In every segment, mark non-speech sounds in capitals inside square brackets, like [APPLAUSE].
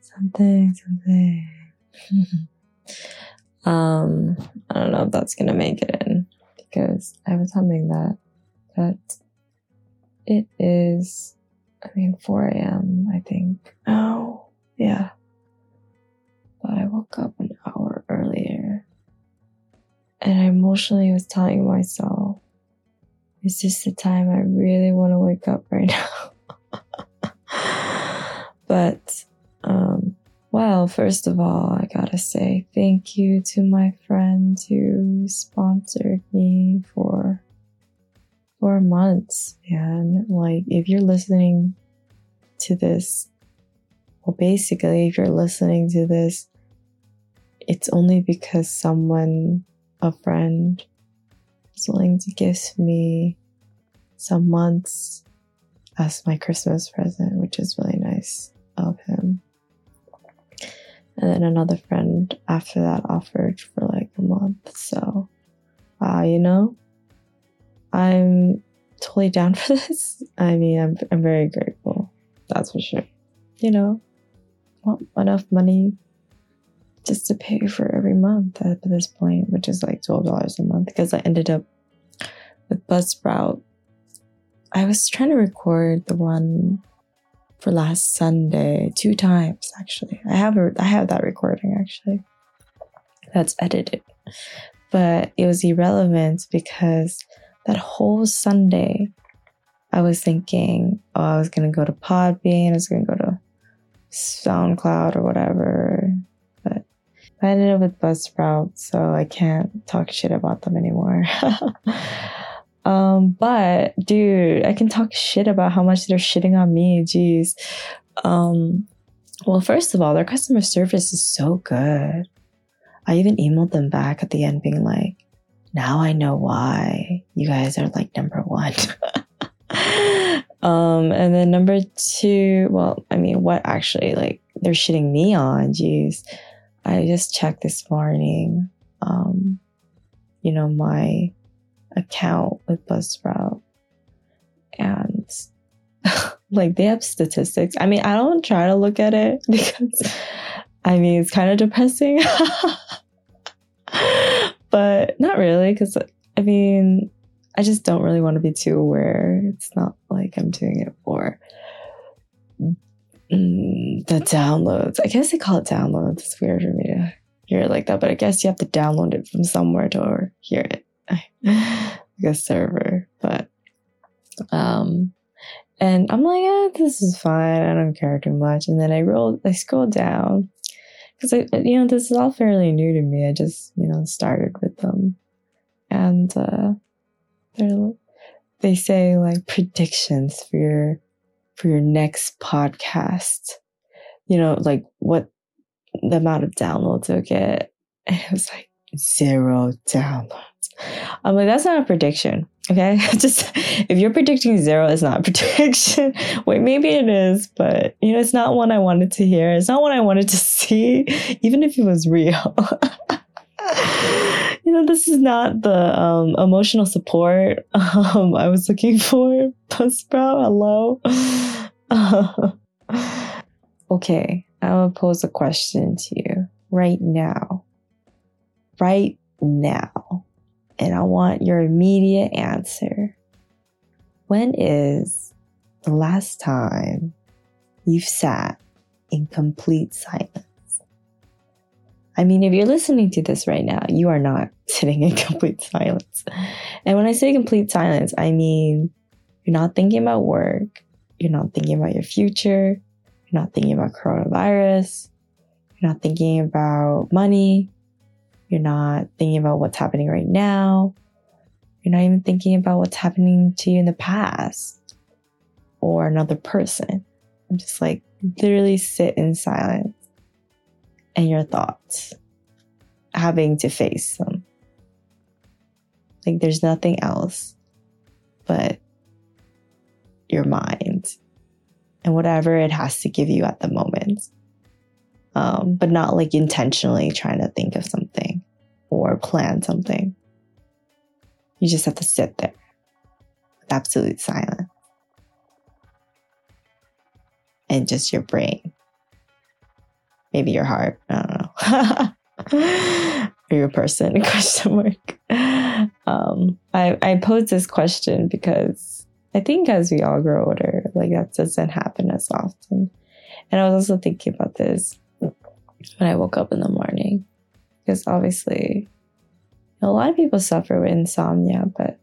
Something, [LAUGHS] something. um, I don't know if that's gonna make it in because I was humming that, but it is, I mean, 4 a.m., I think. Oh, yeah. But I woke up an hour earlier and I emotionally was telling myself, is this the time I really want to wake up right [LAUGHS] now? but, um, well, first of all, I gotta say thank you to my friend who sponsored me for for months, And Like, if you're listening to this, well, basically, if you're listening to this, it's only because someone, a friend, willing to give me some months as my Christmas present, which is really nice of him. And then another friend after that offered for like a month. So, wow, you know, I'm totally down [LAUGHS] for this. I mean, I'm, I'm very grateful. That's for sure. You know, enough money just to pay for every month at this point, which is like $12 a month because I ended up with Buzzsprout. I was trying to record the one for last Sunday two times actually. I have a, I have that recording actually. That's edited. But it was irrelevant because that whole Sunday, I was thinking, oh, I was going to go to Podbean, I was going to go to SoundCloud or whatever. I ended up with Buzzsprout, so I can't talk shit about them anymore. [LAUGHS] um, but dude, I can talk shit about how much they're shitting on me. Jeez. Um, well, first of all, their customer service is so good. I even emailed them back at the end being like, now I know why you guys are like number one. [LAUGHS] um, and then number two, well, I mean, what actually like they're shitting me on? Jeez, I just checked this morning. Um, you know my account with Buzzsprout, and [LAUGHS] like they have statistics. I mean, I don't try to look at it [LAUGHS] because I mean it's kind of depressing. [LAUGHS] but not really because i mean i just don't really want to be too aware it's not like i'm doing it for mm, the downloads. I guess they call it downloads. It's weird for me to hear it like that but i guess you have to download it from somewhere to hear it. [LAUGHS] Like a server but um and i'm like yeah this is fine. I don't care too much. And then i rolled i scrolled down because I, you know this is all fairly new to me. I just you know started with them, and uh, they're they say like predictions for your for your next podcast. You know, like what the amount of downloads you'll get. And [LAUGHS] it was like zero downloads. I'm like, that's not a prediction. Okay. [LAUGHS] Just if you're predicting zero, it's not a [LAUGHS] prediction. Wait, maybe it is, but you know, it's not one I wanted to hear. It's not one I wanted to see, even if it was real. You know, this is not the um, emotional support [LAUGHS] um, I was looking for. [LAUGHS] Buzzsprout, hello. [LAUGHS] okay, I will pose a question to you right now. Right now and I want your immediate answer. When is the last time you've sat in complete silence? I mean, if you're listening to this right now, you are not [LAUGHS] sitting in complete silence. And when I say complete silence, I mean you're not thinking about work, you're not thinking about your future, you're not thinking about coronavirus, you're not thinking about money, you're not thinking about what's happening right now. You're not even thinking about what's happening to you in the past or another person. I'm just like literally sit in silence and your thoughts, having to face them. Like there's nothing else but your mind and whatever it has to give you at the moment um, but not like intentionally trying to think of something or plan something. You just have to sit there with absolute silence. And just your brain. Maybe your heart. I don't know. [LAUGHS] or your person, [LAUGHS] question mark. Um, I, I pose this question because I think as we all grow older, like that doesn't happen as often. And I was also thinking about this when I woke up in the morning because obviously a lot of people suffer with insomnia, but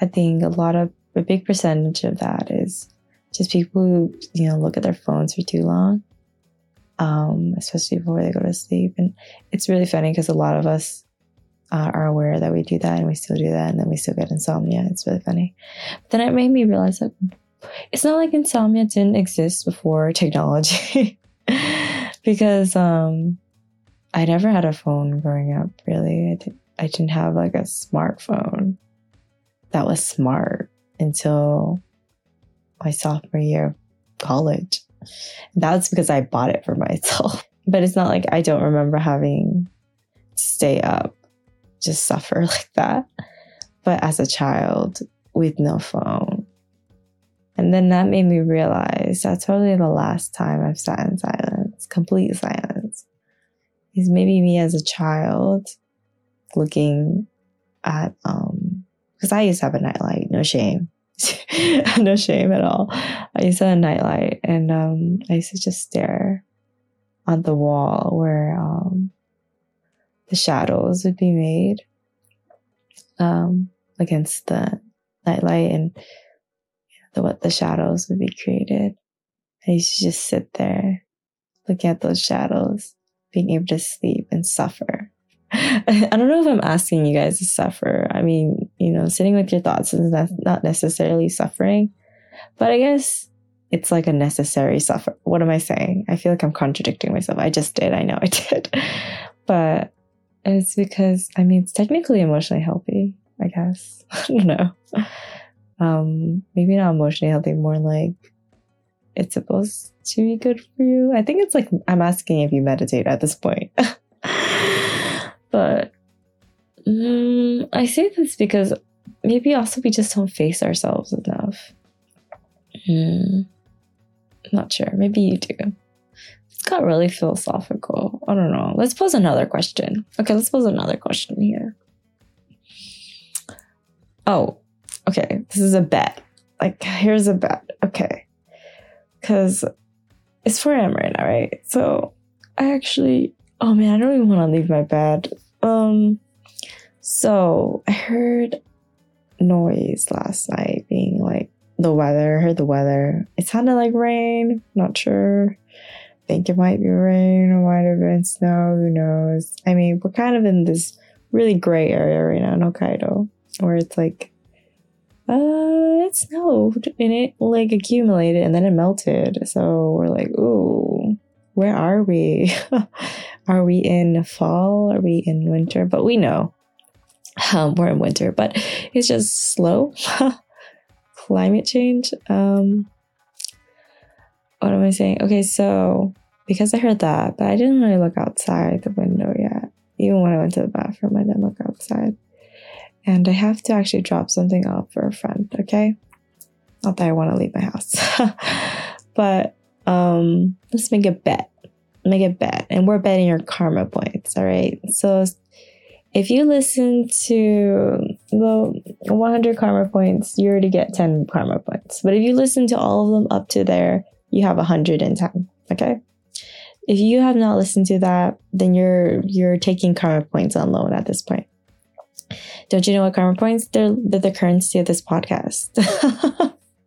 I think a lot of a big percentage of that is just people who, you know, look at their phones for too long, um, especially before they go to sleep. And it's really funny because a lot of us uh, are aware that we do that and we still do that and then we still get insomnia. It's really funny. But then it made me realize that it's not like insomnia didn't exist before technology [LAUGHS] because um, I never had a phone growing up, really. I, did, I didn't have like a smartphone that was smart until my sophomore year of college. That's because I bought it for myself. [LAUGHS] But it's not like I don't remember having to stay up, just suffer [LAUGHS] like that. But as a child with no phone. And then that made me realize that's probably the last time I've sat in silence, complete silence. Is maybe me as a child looking at um because I used to have a nightlight, no shame. [LAUGHS] no shame at all. I used to have a nightlight and um I used to just stare on the wall where um the shadows would be made um against the nightlight and the what the shadows would be created. I used to just sit there looking at those shadows, being able to sleep and suffer [LAUGHS] I don't know if I'm asking you guys to suffer. I mean, you know, sitting with your thoughts is not necessarily suffering, but I guess it's like a necessary suffer. What am I saying? I feel like I'm contradicting myself. I just did. I know I [LAUGHS] did. But it's because, I mean, it's technically emotionally healthy, I guess. [LAUGHS] I don't know. Um, maybe not emotionally healthy, more like it's supposed to be good for you. I think it's like I'm asking if you meditate at this point. [LAUGHS] But mm, I say this because maybe also we just don't face ourselves enough. Mm, not sure. Maybe you do. It's got really philosophical. I don't know. Let's pose another question. Okay, let's pose another question here. Oh, okay. This is a bet. Like, here's a bet. Okay. Because it's 4 a.m. right now, right? So I actually Oh man, I don't even want to leave my bed. Um, so I heard noise last night being like the weather. I heard the weather. It sounded like rain. Not sure. think it might be rain or might have been snow. Who knows? I mean, we're kind of in this really gray area right now in Hokkaido where it's like, uh, it snowed and it like accumulated and then it melted. So we're like, ooh, where are we? [LAUGHS] are we in fall? Are we in winter? But we know um, [LAUGHS] we're in winter, but it's just slow. [LAUGHS] Climate change. Um, what am I saying? Okay, so because I heard that, but I didn't really look outside the window yet. Even when I went to the bathroom, I didn't look outside. And I have to actually drop something off for a friend, okay? Not that I want to leave my house. [LAUGHS] but um, let's make a bet. Make a bet. And we're betting your karma points. All right. So if you listen to the 100 karma points, you already get 10 karma points. But if you listen to all of them up to there, you have 110. Okay. If you have not listened to that, then you're you're taking karma points on loan at this point. Don't you know what karma points? They're, they're the currency of this podcast.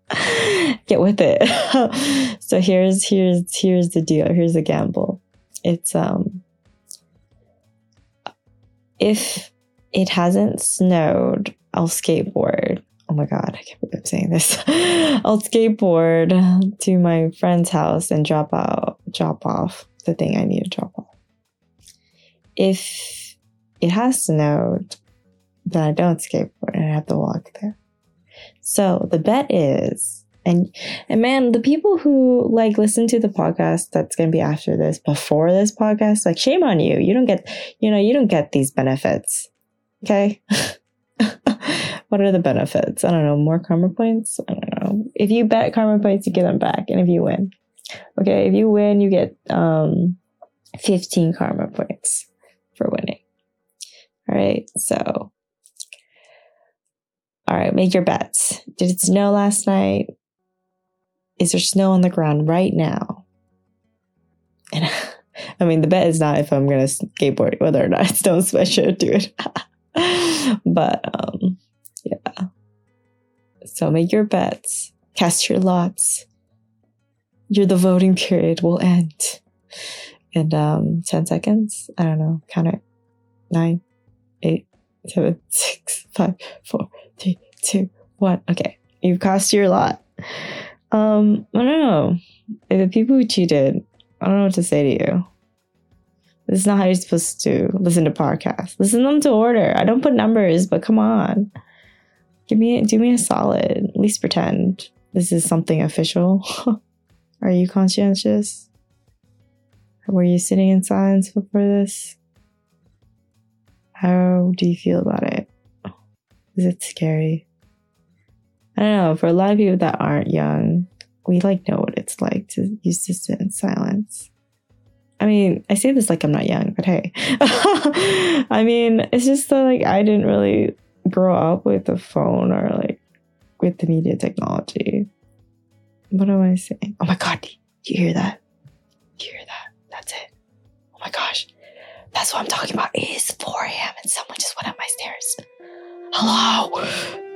[LAUGHS] get with it. [LAUGHS] so here's here's here's the deal. Here's the gamble. It's um if it hasn't snowed, I'll skateboard. Oh my god, I can't believe I'm saying this. [LAUGHS] I'll skateboard to my friend's house and drop out drop off the thing I need to drop off. If it has snowed, then I don't skateboard and I have to walk there. So the bet is, and and man, the people who like listen to the podcast that's gonna be after this, before this podcast, like shame on you. You don't get, you know, you don't get these benefits. Okay. [LAUGHS] what are the benefits? I don't know. More karma points? I don't know. If you bet karma points, you get them back. And if you win, okay, if you win, you get um, 15 karma points for winning. All right. So, all right, make your bets. Did it snow last night? Is there snow on the ground right now? And [LAUGHS] I mean, the bet is not if I'm going to skateboard, whether or not it's [LAUGHS] snow, should do it. but um, yeah. So make your bets, cast your lots. You're the voting period will end in um, 10 seconds. I don't know. Count it. Nine, eight, seven, [LAUGHS] six, five, four, three, two, one. Okay. You've cast your lot. Um, I don't know. If the people who cheated, I don't know what to say to you. This is not how you're supposed to listen to podcasts. Listen them to order. I don't put numbers, but come on. Give me do me a solid. At least pretend this is something official. [LAUGHS] Are you conscientious? Were you sitting in silence before this? How do you feel about it? Is it scary? I don't know. For a lot of people that aren't young, we like know what it's like to used to sit in silence. I mean, I say this like I'm not young, but hey. [LAUGHS] I mean, it's just that like I didn't really grow up with a phone or like with the media technology. What am I saying? Oh my god, do you hear that? You hear that? That's it. Oh my gosh. That's what I'm talking about. It is 4 a.m. and someone just went up my stairs. Hello.